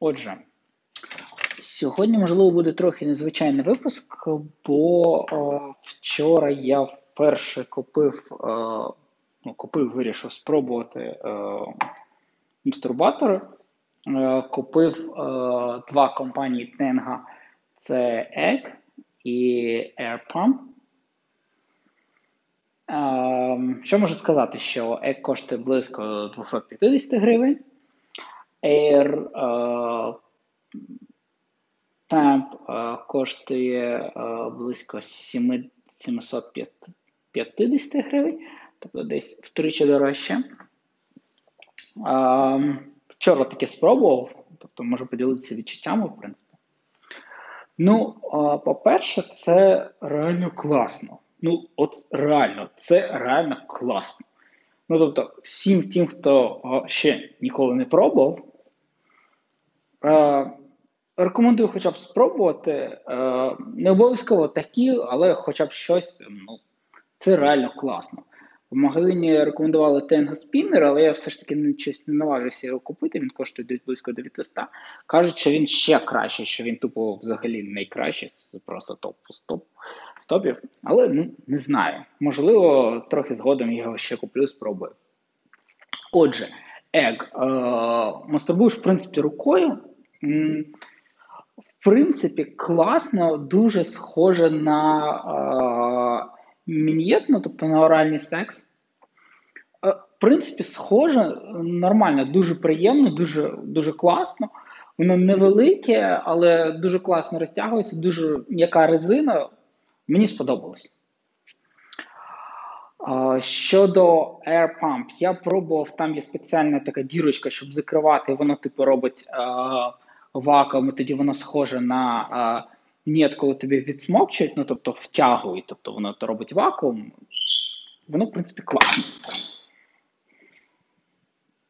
Отже, сьогодні, можливо, буде трохи незвичайний випуск, бо о, вчора я вперше купив, о, ну, купив, вирішив спробувати о. Е, купив о, два компанії Тенга: це Egg і AirPump. Е, що можу сказати, що Egg коштує близько 250 гривень. Air Pump uh, коштує uh, близько 750 гривень, тобто десь втричі дорожче. Uh, вчора таки спробував, тобто можу поділитися відчуттями, в принципі. Ну, по-перше, це реально класно. Ну, от реально, це реально класно. Ну, тобто, всім тим, хто ще ніколи не пробував, Е, рекомендую хоча б спробувати. Е, не обов'язково такі, але хоча б щось. ну, Це реально класно. В магазині рекомендували Tenga Spinner, але я все ж таки не, щось не наважився його купити, він коштує десь близько 900. Кажуть, що він ще кращий, що він тупо взагалі найкращий, це просто топ стоп, стопів. Але ну, не знаю. Можливо, трохи згодом його ще куплю, спробую. Отже, Egg. Е, мастурбуєш, в принципі, рукою. В принципі, класно, дуже схоже на е, мін'єтну, тобто на оральний секс. Е, в принципі, схоже, нормально, дуже приємно, дуже дуже класно. Воно невелике, але дуже класно розтягується, дуже м'яка резина. Мені сподобалось. Щодо Air Pump, я пробував, там є спеціальна така дірочка, щоб закривати, воно типу робить вакуум, і тоді воно схоже на нет, коли тобі відсмокчують, ну тобто втягують, тобто воно то робить вакуум. Воно, в принципі, класно.